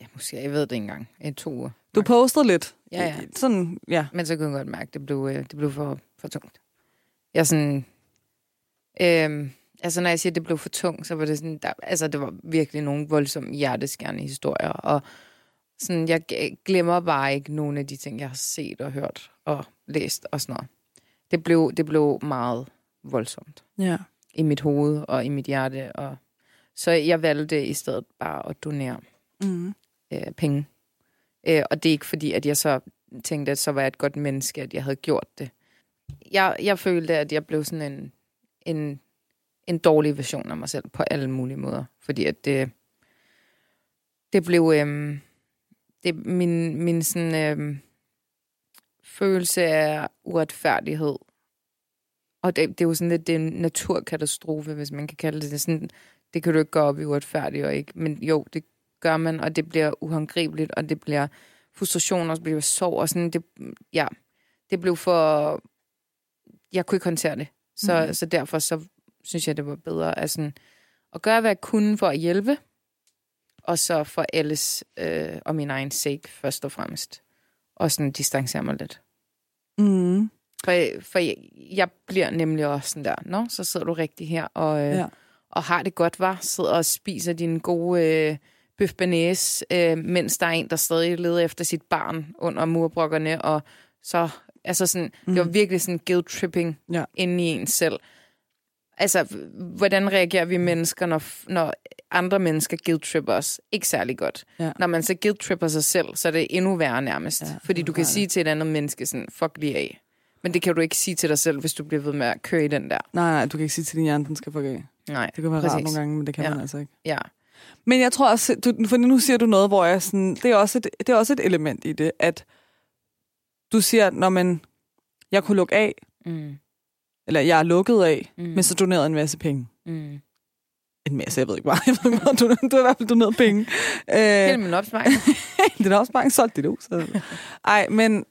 Ja, måske. Jeg ved det ikke engang. En to uger. Du postede lidt. Ja, ja. Sådan, ja. Men så kunne jeg godt mærke, at det blev, øh, det blev for, for tungt. Jeg sådan... Øhm, altså, når jeg siger, at det blev for tungt, så var det sådan... Der, altså, det var virkelig nogle voldsomme hjerteskærende historier. Og sådan, jeg glemmer bare ikke nogle af de ting, jeg har set og hørt og læst og sådan noget. Det blev, det blev meget voldsomt ja. i mit hoved og i mit hjerte. Og, så jeg valgte i stedet bare at donere Mm. øh, penge. Øh, og det er ikke fordi, at jeg så tænkte, at så var jeg et godt menneske, at jeg havde gjort det. Jeg, jeg følte, at jeg blev sådan en, en, en dårlig version af mig selv på alle mulige måder. Fordi at det, det blev... Øh, det, min, min sådan, øh, følelse af uretfærdighed. Og det, det er jo sådan lidt det er en naturkatastrofe, hvis man kan kalde det. Det, sådan, det kan du ikke gå op i uretfærdigt og ikke. Men jo, det gør man, og det bliver uhåndgribeligt, og det bliver frustration, og det bliver sorg, og sådan, det, ja, det blev for, jeg kunne ikke håndtere det. Så, mm. så derfor så synes jeg, det var bedre at, sådan, at gøre, hvad jeg kunne for at hjælpe, og så for alles øh, og min egen sake først og fremmest. Og sådan distancere mig lidt. Mm. For, for jeg, jeg bliver nemlig også sådan der, nå, så sidder du rigtig her og, øh, Ja. og har det godt, var Sidder og spiser din gode øh, bøf banæs, øh, mens der er en, der stadig leder efter sit barn under murbrokkerne, og så, altså sådan, mm. det var virkelig sådan guilt-tripping Ja. inde i en selv. Altså, hvordan reagerer vi mennesker, når, når andre mennesker guilt-tripper os? Ikke særlig godt. Ja. Når man så guilt-tripper sig selv, så er det endnu værre nærmest. Ja, fordi du kan sige til et andet menneske sådan, fuck lige af. Men det kan du ikke sige til dig selv, hvis du bliver ved med at køre i den der. Nej, nej, du kan ikke sige til din hjerne, den skal fuck af. Nej, Det kan være rart præcis. nogle gange, men det kan ja. Man altså ikke. Ja, Men jeg tror også, du, for nu siger du noget, hvor jeg sådan, det er også et, det er også et element i det, at du siger, når man, jeg kunne lukke af, mm. eller jeg er lukket af, Mm. men så donerede en masse penge. Mm. En masse, jeg ved ikke bare. Jeg ved ikke, du, du har i hvert fald doneret penge. Øh, min opsparing. det er også bare solgt dit hus. Altså. Ej, men,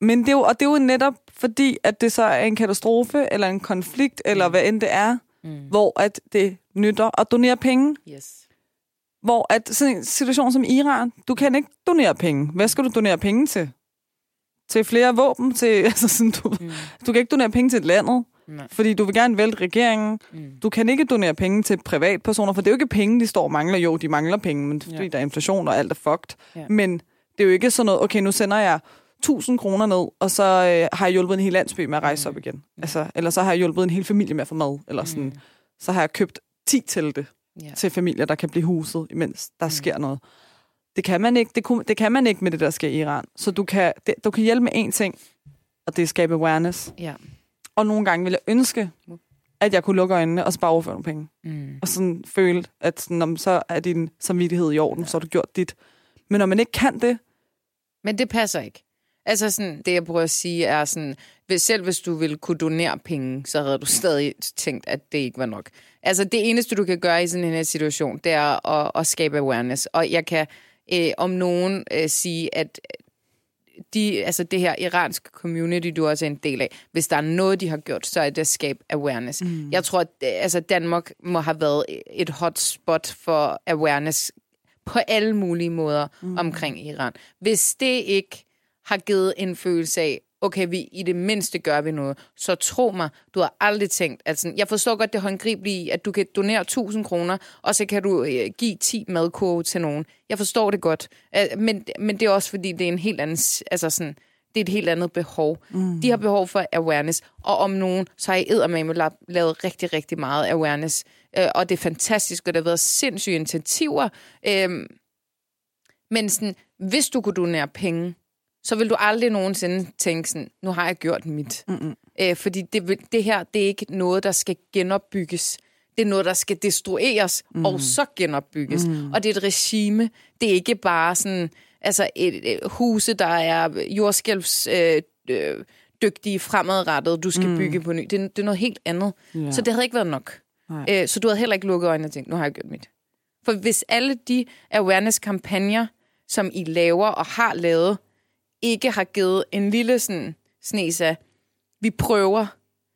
men det er jo, og det er jo netop fordi, at det så er en katastrofe, eller en konflikt, eller hvad end det er, Mm. hvor at det nytter at donere penge. Yes. Hvor at sådan en situation som Iran, du kan ikke donere penge. Hvad skal du donere penge til? Til flere våben? Til, altså sådan, du, Mm. du kan ikke donere penge til landet, Nej. fordi du vil gerne vælte regeringen. Mm. Du kan ikke donere penge til privatpersoner, for det er jo ikke penge, de står og mangler. Jo, de mangler penge, men det er fordi, Ja. der er inflation og alt er fucked. Ja. Men det er jo ikke sådan noget, okay, nu sender jeg 1000 kroner ned, og så øh, har jeg hjulpet en hel landsby med at rejse Mm. op igen. Altså, eller så har jeg hjulpet en hel familie med at få mad, eller sådan. Mm. Så har jeg købt 10 telte Ja. til familier, der kan blive huset, imens der Mm. sker noget. Det kan man ikke. Det, kunne, det kan man ikke med det, der sker i Iran. Så du kan, det, du kan hjælpe med én ting, og det er at skabe awareness. Ja. Og nogle gange vil jeg ønske, at jeg kunne lukke øjnene og så bare overføre nogle penge. Mm. Og sådan føle, at sådan, om, så er din samvittighed i orden, ja. så har du gjort dit. Men når man ikke kan det, Men det passer ikke. Altså sådan, det jeg prøver at sige er sådan, hvis, selv hvis du ville kunne donere penge, så havde du stadig tænkt, at det ikke var nok. Altså det eneste, du kan gøre i sådan en her situation, det er at, at skabe awareness. Og jeg kan øh, om nogen øh, sige, at de, altså det her iranske community, du også er en del af, hvis der er noget, de har gjort, så er det at skabe awareness. Mm. Jeg tror, at altså Danmark må have været et hotspot for awareness på alle mulige måder mm. omkring Iran. Hvis det ikke har givet en følelse af, okay, vi i det mindste gør vi noget, så tro mig, du har aldrig tænkt, at sådan, jeg forstår godt det håndgribelige i, at du kan donere 1000 kroner, og så kan du øh, give 10 madkurve til nogen. Jeg forstår det godt, øh, men, men det er også fordi, det er en helt anden, altså sådan, det er et helt andet behov. Mm. De har behov for awareness, og om nogen, så har I eddermame lavet rigtig, rigtig meget awareness, øh, og det er fantastisk, og der har været sindssyge initiativer, øh, men sådan, hvis du kunne donere penge, så vil du aldrig nogensinde tænke sådan, nu har jeg gjort mit. Mm-hmm. Øh, fordi det, det her, det er ikke noget, der skal genopbygges. Det er noget, der skal destrueres mm. og så genopbygges. Mm. Og det er et regime. Det er ikke bare sådan, altså et, et huse, der er jordskælvs... Øh, øh, dygtige fremadrettet, du skal mm. bygge på ny. Det, det er noget helt andet. Ja. Så det havde ikke været nok. Øh, så du havde heller ikke lukket øjnene og tænkt, nu har jeg gjort mit. For hvis alle de awareness-kampagner, som I laver og har lavet, ikke har givet en lille sådan, snes af, vi prøver,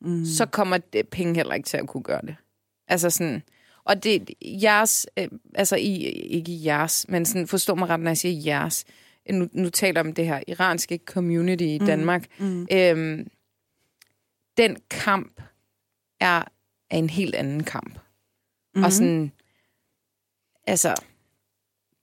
mm. så kommer det, penge heller ikke til at kunne gøre det. Altså sådan, og det jeres, øh, altså I, ikke jeres, men sådan, forstå mig ret, når jeg siger jeres, nu, nu taler om det her iranske community i mm. Danmark, mm. Øhm, den kamp er, er en helt anden kamp. Mm. Og sådan, altså,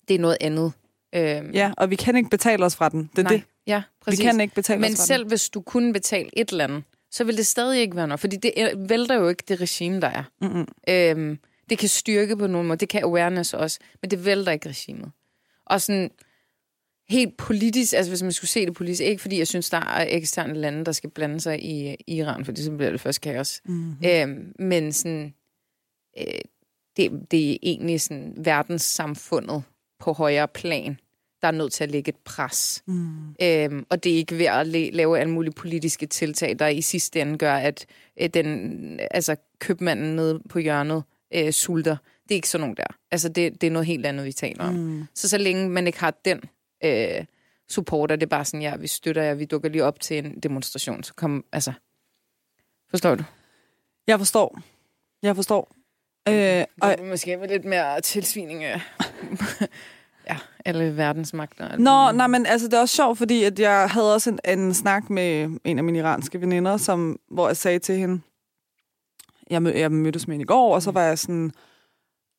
det er noget andet. Øhm, ja, og vi kan ikke betale os fra den. Det er nej, det. Ja, præcis. Vi kan ikke betale Men selv hvis du kunne betale et eller andet, så vil det stadig ikke være noget. Fordi det vælter jo ikke det regime, der er. Mm-hmm. Øhm, det kan styrke på nogen måde. Det kan awareness også. Men det vælter ikke regimet. Og sådan helt politisk, altså hvis man skulle se det politisk, ikke fordi jeg synes, der er eksterne lande, der skal blande sig i, i Iran, fordi så bliver det først kaos. Mm-hmm. Øhm, men sådan, øh, det, det er egentlig sådan verdenssamfundet på højere plan, der er nødt til at lægge et pres. Mm. Øhm, og det er ikke ved at lave alle mulige politiske tiltag, der i sidste ende gør, at øh, den, altså, købmanden nede på hjørnet øh, sulter. Det er ikke sådan nogen der. Altså, det, det er noget helt andet, vi taler om. Mm. Så så længe man ikke har den øh, supporter, det er bare sådan, ja, vi støtter jer, vi dukker lige op til en demonstration, så kom, altså, forstår du? Jeg forstår. Jeg forstår. Øh, og... Måske med lidt mere tilsvining af ja, alle verdensmagter. Nå, nej, men altså, det er også sjovt, fordi at jeg havde også en, en snak med en af mine iranske veninder, som, hvor jeg sagde til hende, jeg, mød, jeg mødtes med hende i går, og så var jeg sådan,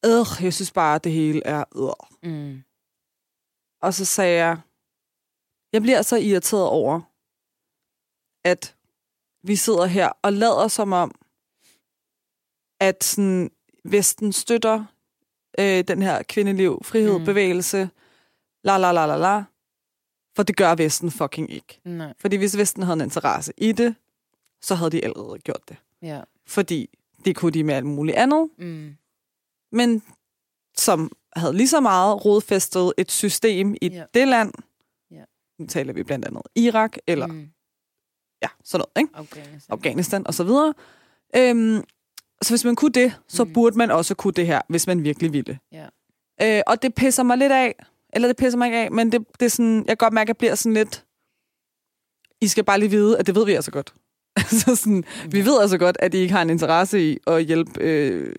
øh, jeg synes bare, at det hele er øh. Mm. Og så sagde jeg, jeg bliver så irriteret over, at vi sidder her og lader som om, at sådan, Vesten støtter øh, den her kvindeliv, frihed, mm. bevægelse, la la la la la. For det gør Vesten fucking ikke. Nej. Fordi hvis Vesten havde en interesse i det, så havde de allerede gjort det. Ja. Fordi det kunne de med alt muligt andet. Mm. Men som havde lige så meget rodfæstet et system i ja. det land. Ja. Nu taler vi blandt andet Irak, eller mm. ja, sådan noget, ikke? Afghanistan. Afghanistan og så videre. Øhm, så hvis man kunne det, så mm. burde man også kunne det her, hvis man virkelig ville. Ja. Øh, og det pisser mig lidt af, eller det pisser mig ikke af, men det, det er sådan, jeg kan godt mærke, at jeg bliver sådan lidt, I skal bare lige vide, at det ved vi altså godt. altså sådan, mm. vi ved altså godt, at I ikke har en interesse i at hjælpe øh,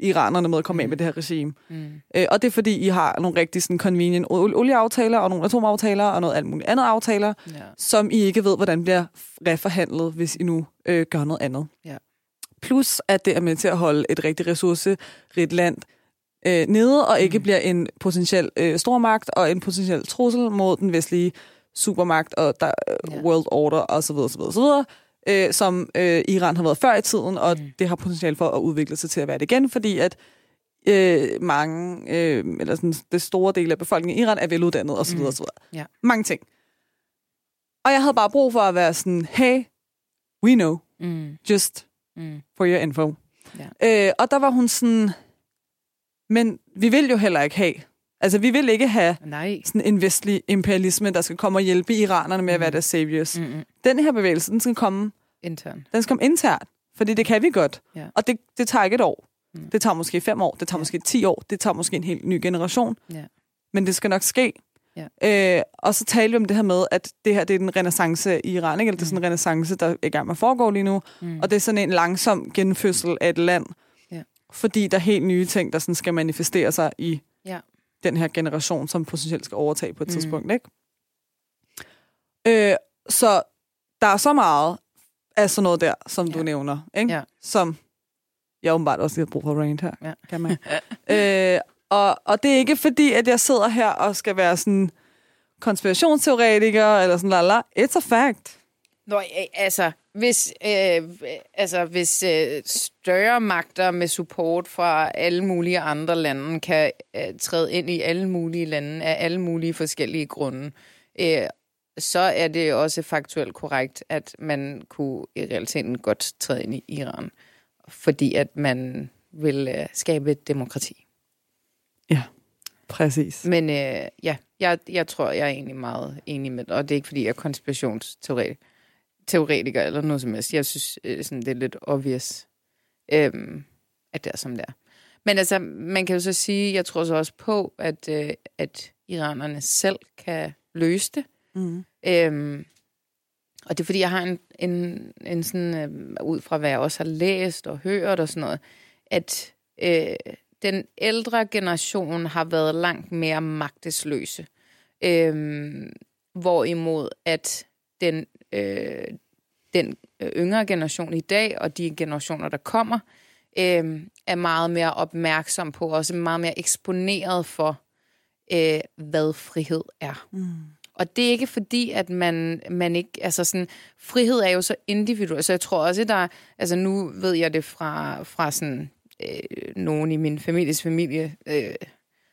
iranerne med at komme mm. af med det her regime. Mm. Øh, og det er fordi, I har nogle rigtig sådan convenient olieaftaler, og nogle atomaftaler, og noget alt muligt andet aftaler, ja. som I ikke ved, hvordan bliver reforhandlet, hvis I nu øh, gør noget andet. Ja. Plus, at det er med til at holde et rigtig ressourcerigt land øh, nede, og ikke mm. bliver en potentiel øh, stormagt og en potentiel trussel mod den vestlige supermagt og der, øh, yeah. world order osv. osv., osv. Øh, som øh, Iran har været før i tiden, og mm. det har potentiale for at udvikle sig til at være det igen, fordi at øh, mange, øh, eller sådan, det store del af befolkningen i Iran er veluddannet osv. Mm. osv. Yeah. Mange ting. Og jeg havde bare brug for at være sådan, hey, we know, mm. just mm. for your info. Ja. Øh, og der var hun sådan, men vi vil jo heller ikke have, altså vi vil ikke have Nej. sådan en vestlig imperialisme, der skal komme og hjælpe iranerne med mm. at være mm. deres saviors. Mm-hmm. Den her bevægelse, den skal komme internt. Den skal komme internt, fordi det kan vi godt. Ja. Og det, det tager ikke et år. Mm. Det tager måske fem år, det tager ja. måske ti år, det tager måske en helt ny generation. Ja. Men det skal nok ske. Ja. Øh, og så talte vi om det her med, at det her det er den renaissance i Iran, ikke? Eller det er sådan en renaissance, der er i gang med at foregå lige nu. Mm. Og det er sådan en langsom genfødsel af et land. Ja. Fordi der er helt nye ting, der sådan skal manifestere sig i Ja. den her generation, som potentielt skal overtage på et Mm. mm. tidspunkt, ikke? Øh, så der er så meget af sådan noget der, som ja. du nævner, ikke? Ja. Som jeg åbenbart også lige har brug for rant her, Ja. kan man. øh, og, og det er ikke fordi, at jeg sidder her og skal være sådan konspirationsteoretiker, eller sådan la la. It's a fact. Nå, altså, hvis, øh, altså, hvis øh, større magter med support fra alle mulige andre lande kan øh, træde ind i alle mulige lande af alle mulige forskellige grunde, øh, så er det også faktuelt korrekt, at man kunne i realiteten godt træde ind i Iran, fordi at man vil øh, skabe et demokrati. Præcis. Men øh, ja, jeg, jeg tror, jeg er egentlig meget enig med det, og det er ikke, fordi jeg er konspirationsteoretiker teoretiker eller noget som helst. Jeg synes, øh, sådan, det er lidt obvious, øhm, at det er som det er. Men altså, man kan jo så sige, jeg tror så også på, at, øh, at iranerne selv kan løse det. Mm. Øhm, og det er fordi, jeg har en, en, en sådan, øh, ud fra hvad jeg også har læst og hørt og sådan noget, at øh, den ældre generation har været langt mere magtesløse. Øhm, hvorimod at den, øh, den yngre generation i dag, og de generationer, der kommer, øh, er meget mere opmærksom på, og også meget mere eksponeret for, øh, hvad frihed er. Mm. Og det er ikke fordi, at man, man ikke... Altså sådan, frihed er jo så individuel, så jeg tror også, der... Altså nu ved jeg det fra, fra sådan, øh, nogen i min families familie, øh,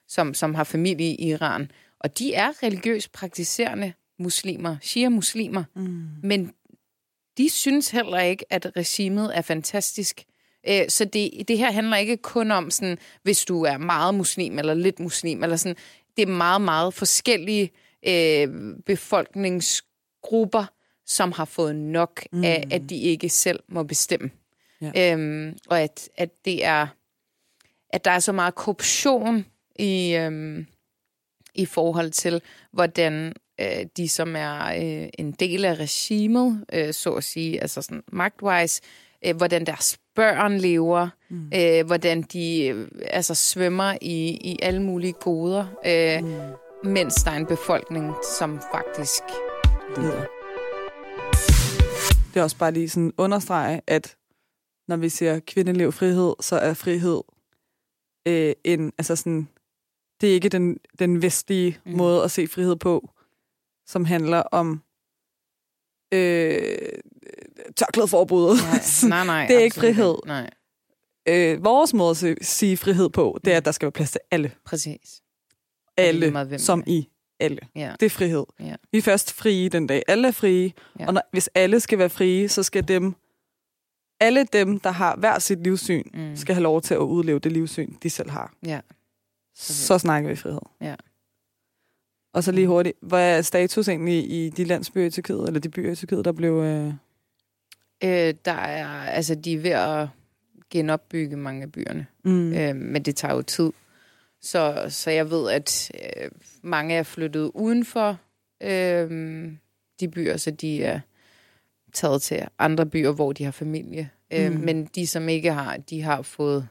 som, som har familie i Iran, og de er religiøst praktiserende muslimer, shia-muslimer, Mm. men de synes heller ikke, at regimet er fantastisk. Øh, Så det, det her handler ikke kun om, sådan, hvis du er meget muslim eller lidt muslim. Eller sådan. Det er meget, meget forskellige øh, befolkningsgrupper, som har fået nok mm. af, at de ikke selv må bestemme. Ja. Øhm, og at, at det er at der er så meget korruption i, øhm, i forhold til, hvordan øh, de, som er øh, en del af regimet, øh, så at sige, altså sådan magtwise, øh, hvordan deres børn lever, mm. øh, hvordan de øh, altså svømmer i, i alle mulige goder, øh, mm. mens der er en befolkning, som faktisk lider. Det er også bare lige sådan understrege, at når vi siger kvindeliv frihed, så er frihed øh, en, altså sådan, det er ikke den, den vestlige Mm. mm. måde at se frihed på, som handler om øh, tørklædeforbuddet. Nej, nej, nej. Det er ikke frihed. Nej, øh, vores måde at se- sige frihed på, det er, at der skal være plads til alle. præcis. Alle, meget, hvem som i alle. Ja. Det er frihed. Ja. Vi er først frie den dag. Alle er frie. Ja. Og når, hvis alle skal være frie, så skal dem, alle dem, der har hver sit livssyn, Mm. mm. skal have lov til at udleve det livssyn, de selv har. Ja. Så snakker vi frihed. Ja. Og så lige hurtigt, hvad er status egentlig i de landsbyer i Tyrkiet, eller de byer i Tyrkiet, der blev... Øh... Øh, der er, altså, de er ved at genopbygge mange af byerne, Mm. mm. øh, men det tager jo tid. Så, så jeg ved, at øh, mange er flyttet uden for øh, de byer, så de er taget til andre byer, hvor de har familie. Øh, Mm. men de, som ikke har, de har fået,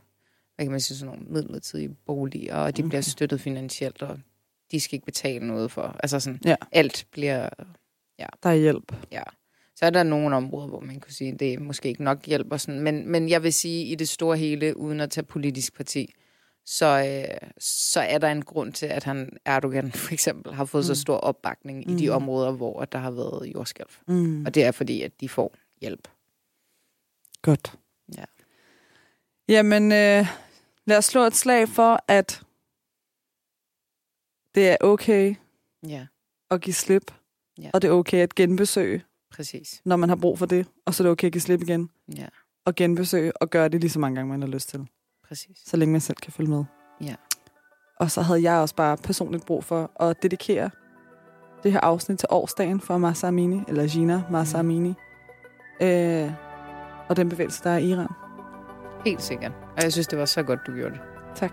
hvad kan man sige, sådan nogle midlertidige boliger, og de okay. Bliver støttet finansielt, og de skal ikke betale noget for. Altså sådan, Ja. alt bliver Der er hjælp. ja. Så er der nogle områder, hvor man kunne sige, at det er måske ikke nok hjælp og sådan. Men, men jeg vil sige, i det store hele, uden at tage politisk parti, så, øh, så er der en grund til, at han, Erdogan for eksempel, har fået mm. så stor opbakning mm. i de Mm. områder, hvor der har været jordskælv. Mm. Og det er fordi, at de får hjælp. Godt. Ja. Jamen, øh, lad os slå et slag for, at det er okay Ja, at give slip. Ja. Og det er okay at genbesøge, præcis. når man har brug for det. Og så er det okay at give slip igen. Ja, Og genbesøge og gøre det lige så mange gange, man har lyst til. Præcis. Så længe man selv kan følge med. Ja. Og så havde jeg også bare personligt brug for at dedikere det her afsnit til årsdagen for Masa Amini, eller Gina Masa Mm. Amini. Øh, og den bevægelse, der er i Iran. Helt sikkert. Og jeg synes, det var så godt, du gjorde det. Tak.